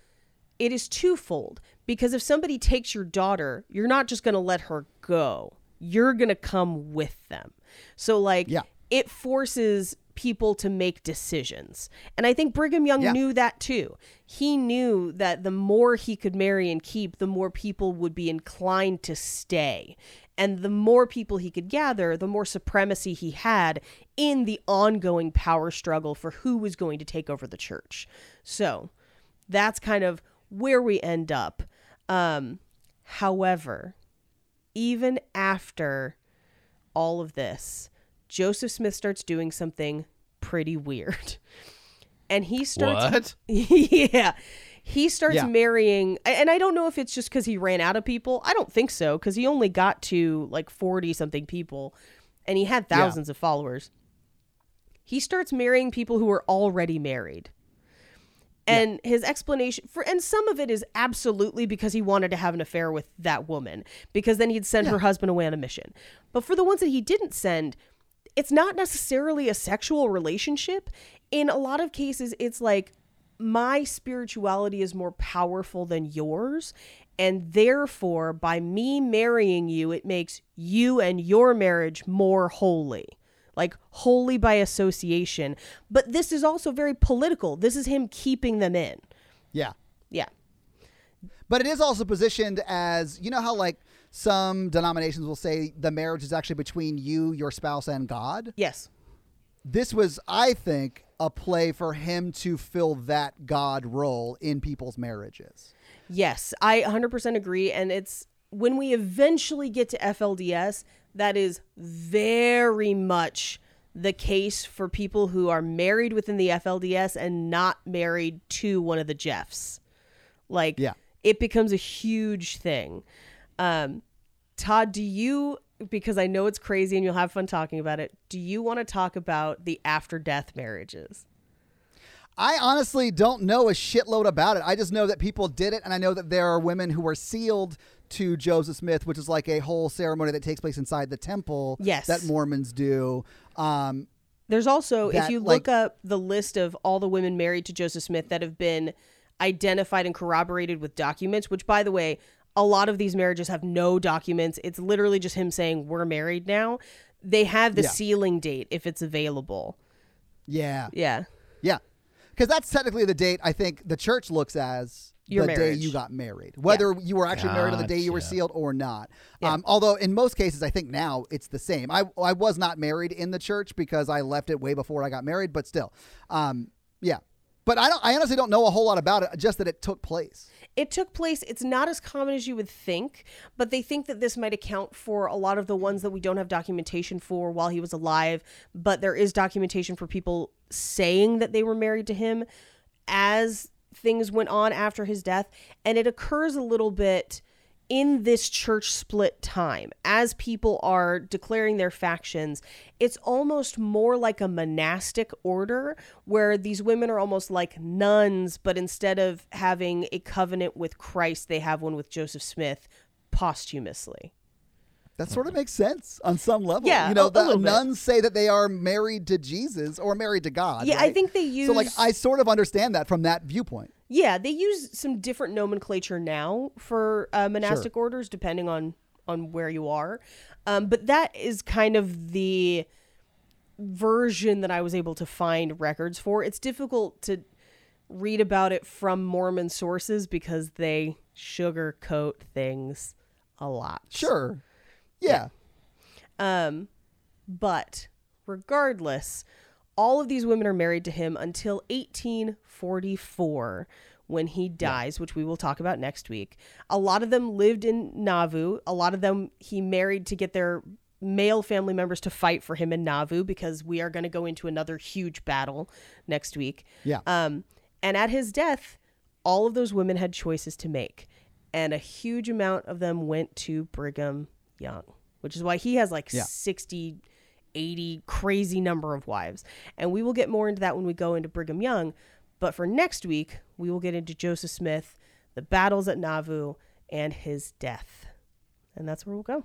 it is twofold because if somebody takes your daughter, you're not just going to let her go. You're going to come with them. So like, Yeah. it forces people to make decisions. And I think Brigham Young Yeah. knew that too. He knew that the more he could marry and keep, the more people would be inclined to stay. And the more people he could gather, the more supremacy he had in the ongoing power struggle for who was going to take over the church. So that's kind of where we end up. Um, however, even after all of this, Joseph Smith starts doing something pretty weird. *laughs* And he starts What? *laughs* yeah. he starts Yeah. marrying and i don't know if it's just because he ran out of people i don't think so because he only got to like 40 something people and he had thousands of followers he starts marrying people who are already married and his explanation for and some of it is absolutely because he wanted to have an affair with that woman because then he'd send her husband away on a mission. But for the ones that he didn't send it's not necessarily a sexual relationship. In a lot of cases it's like my spirituality is more powerful than yours and therefore by me marrying you it makes you and your marriage more holy like wholly by association but this is also very political this is him keeping them in Yeah. yeah But it is also positioned as you know how like some denominations will say the marriage is actually between you, your spouse, and God. yes This was, I think, a play for him to fill that God role in people's marriages. Yes, I 100% agree. And it's when we eventually get to FLDS, that is very much the case for people who are married within the FLDS and not married to one of the Jeffs. Like, Yeah. it becomes a huge thing. Um, Todd, do you, because I know it's crazy and you'll have fun talking about it, do you want to talk about the after death marriages? I honestly don't know a shitload about it. I just know that people did it, and I know that there are women who were sealed to Joseph Smith, which is like a whole ceremony that takes place inside the temple. Yes. that Mormons do. Um, There's also, if that, you like- look up the list of all the women married to Joseph Smith that have been identified and corroborated with documents, which, by the way, a lot of these marriages have no documents. It's literally just him saying, We're married now. They have the Yeah. sealing date if it's available. yeah, Yeah. yeah, because that's technically the date I think the church looks as Your the day you got married, whether you were actually married on the day you were sealed or not. Yeah. Um, although in most cases, I think now it's the same. I I was not married in the church because I left it way before I got married, but still, um, yeah. But I don't. I honestly don't know a whole lot about it. Just that it took place. It took place, it's not as common as you would think, but they think that this might account for a lot of the ones that we don't have documentation for while he was alive. But there is documentation for people saying that they were married to him as things went on after his death. And it occurs a little bit in this church split time as people are declaring their factions it's almost more like a monastic order where these women are almost like nuns but instead of having a covenant with Christ they have one with Joseph Smith posthumously That sort of makes sense on some level. Yeah, you know, a- a the bit. nuns say that they are married to Jesus or married to God. Yeah, I think they use. So, like, I sort of understand that from that viewpoint. Yeah, they use some different nomenclature now for uh, monastic orders, depending on on where you are. Um, but that is kind of the version that I was able to find records for. It's difficult to read about it from Mormon sources because they sugarcoat things a lot. Sure. Yeah. Um, but regardless, all of these women are married to him until 1844 when he dies, which we will talk about next week. A lot of them lived in Nauvoo. A lot of them he married to get their male family members to fight for him in Nauvoo because we are going to go into another huge battle next week. Yeah. Um, and at his death, all of those women had choices to make, and a huge amount of them went to Brigham Young, which is why he has like Yeah. 60, 80, crazy number of wives. And we will get more into that when we go into Brigham Young. But for next week, we will get into Joseph Smith, the battles at Nauvoo, and his death. And that's where we'll go.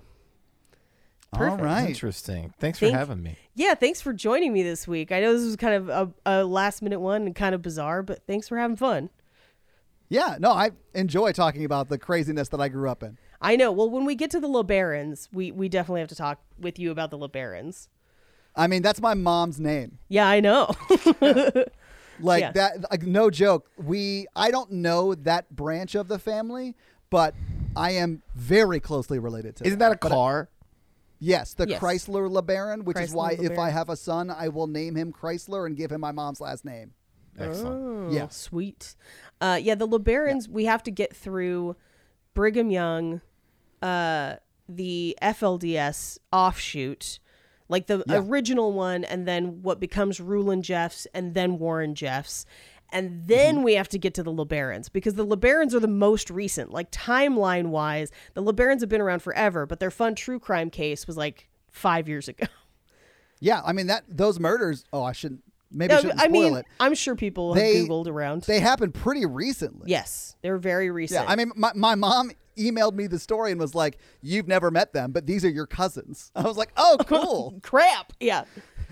All Perfect. right. Interesting. Thanks for having me. Yeah, thanks for joining me this week. I know this was kind of a, a last minute one and kind of bizarre, but thanks for having fun. Yeah. No, I enjoy talking about the craziness that I grew up in. I know. Well, when we get to the LeBarons, we, we definitely have to talk with you about the LeBarons. I mean, that's my mom's name. Yeah, I know. *laughs* Like Yeah. that. Like no joke. We. I don't know that branch of the family, but I am very closely related to. Isn't them. that a But, car? yes, the Yes. Chrysler LeBaron, which is Chrysler why if I have a son, I will name him Chrysler and give him my mom's last name. Excellent. Oh, Yeah. Sweet. Uh, yeah, the LeBarons, we have to get through Brigham Young, uh, the FLDS offshoot, like the Yeah. original one, and then what becomes Rulon Jeffs, and then Warren Jeffs. And then Mm-hmm. we have to get to the LeBarons because the LeBarons are the most recent. Like timeline wise, the LeBarons have been around forever, but their fun true crime case was like five years ago. *laughs* Yeah, I mean that those murders. Oh, I shouldn't. Maybe I shouldn't I mean, it. I'm sure people They- have Googled around. They happened pretty recently. yes, they're very recent. Yeah, I mean, my, my mom emailed me the story and was like, "You've never met them, but these are your cousins." *laughs* I was like, "Oh, *laughs* cool! crap. Yeah.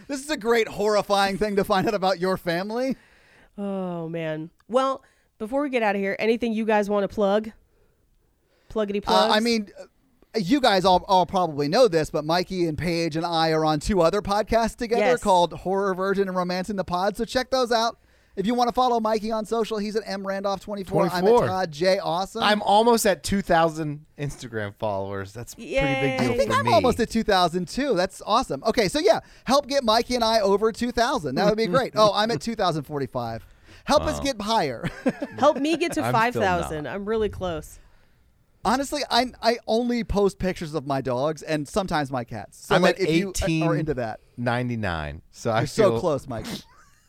this is a great horrifying thing to find out about your family." Oh man. Well, before we get out of here, anything you guys want to plug? Pluggity Uh, plugs. I mean, uh, you guys all, all probably know this, but Mikey and Paige and I are on two other podcasts together Yes. called Horror Virgin and Romancing the Pod. So check those out. If you want to follow Mikey on social, he's at mrandolph24. I'm at Todd J. Awesome. I'm almost at 2,000 Instagram followers. That's a pretty big deal I think for I'm me. almost at 2002. That's awesome. Okay, so yeah, help get Mikey and I over 2000. That would be great. Oh, I'm at 2045. Help us get higher. *laughs* help me get to I'm five still not. thousand. I'm really close. Honestly, I I only post pictures of my dogs and sometimes my cats. So I'm like, at if you uh, 18. are into that, 99. So I you're so feel- close, Mike.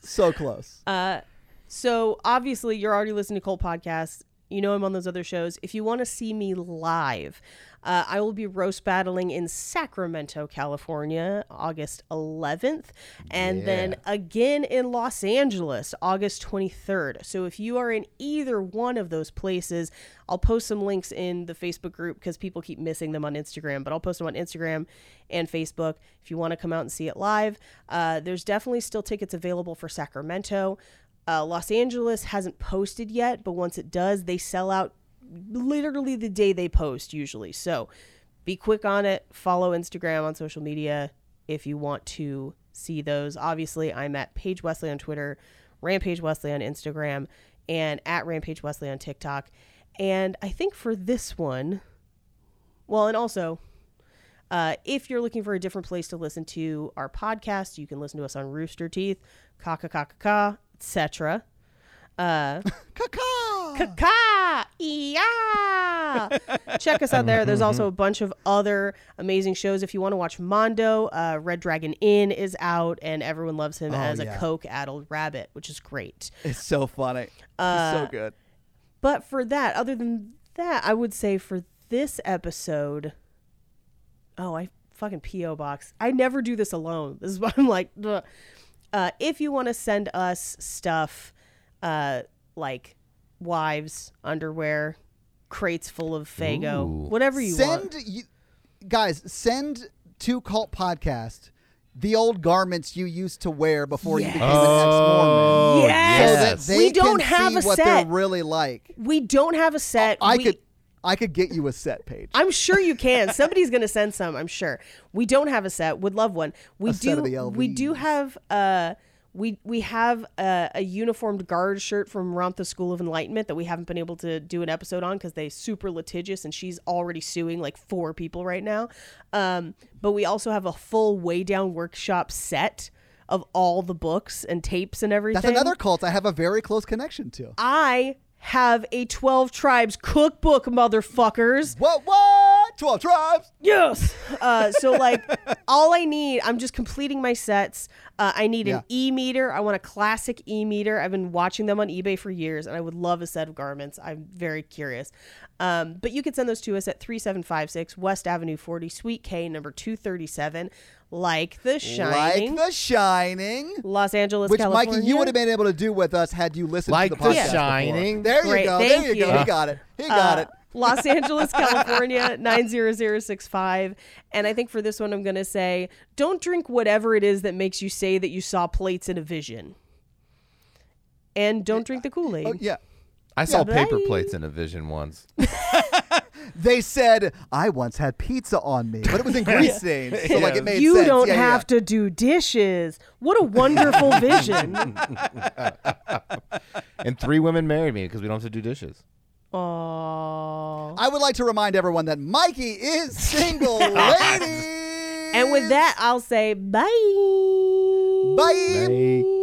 so close. *laughs* Uh, so obviously you're already listening to Cult Podcast. You know I'm on those other shows. If you want to see me live, uh, I will be roast battling in Sacramento, California, August 11th, and then again in Los Angeles, August 23rd. So if you are in either one of those places, I'll post some links in the Facebook group because people keep missing them on Instagram, but I'll post them on Instagram and Facebook if you want to come out and see it live. Uh, there's definitely still tickets available for Sacramento. Uh, Los Angeles hasn't posted yet, but once it does, they sell out literally the day they post usually. So be quick on it. Follow Instagram on social media if you want to see those. Obviously, I'm at Paige Wesley on Twitter, Rampage Wesley on Instagram, and at Rampage Wesley on TikTok. And I think for this one, well, and also, uh, if you're looking for a different place to listen to our podcast, you can listen to us on Rooster Teeth, *laughs* Kaka Kaka Ka, etc. Uh, Caca. Kaka! Yeah! *laughs* Check us out there. There's also a bunch of other amazing shows. If you want to watch Mondo, uh, Red Dragon Inn is out, and everyone loves him Oh, as yeah. a coke addled rabbit, which is great. It's so funny. Uh, it's so good. But for that, other than that, I would say for this episode, oh, I fucking PO box. I never do this alone. This is *laughs* why I'm like, uh, if you want to send us stuff, uh, like wives, underwear, crates full of Fago, Ooh. whatever you send want. you, guys send to Cult Podcast the old garments you used to wear before you Yes. became an ex-Mormon. Oh, Yes. So that they We don't can have see a what set. they're really like. We don't have a set. I We- could I could get you a set Paige. I'm sure you can. Somebody's gonna send some. I'm sure. We don't have a set. Would love one. We A do. set of the we do have. Uh, we we have a, a uniformed guard shirt from Ramtha School of Enlightenment that we haven't been able to do an episode on because they super litigious and she's already suing like four people right now. Um, but we also have a full way down workshop set of all the books and tapes and everything. That's another cult I have a very close connection to. I have a 12 tribes cookbook, motherfuckers. What what? Twelve tribes. Yes. Uh, so like, *laughs* all I need, I'm just completing my sets. Uh, I need an e meter. I want a classic e meter. I've been watching them on eBay for years, and I would love a set of garments. I'm very curious. Um, but you can send those to us at 3756 West Avenue 40, Suite K, number 237, like The Shining, Like The Shining. Los Angeles, Which California. Mikey, you would have been able to do with us had you listened Like to the The podcast. before. Shining. There you go. thank There you, go. He got it. He got Uh, it. Los *laughs* Angeles, California, 90065. And I think for this one, I'm going to say don't drink whatever it is that makes you say that you saw plates in a vision. And don't drink the Kool Aid. Oh, yeah. I saw Yeah, paper bye. plates in a vision once. *laughs* They said I once had pizza on me, but it was in grease *laughs* stains, so like it made sense. you sense. don't Yeah, yeah, have to do dishes. What a wonderful *laughs* vision. *laughs* and three women married me because we don't have to do dishes. Aww. I would like to remind everyone that Mikey is single, ladies. And with that, I'll say bye. bye. Bye.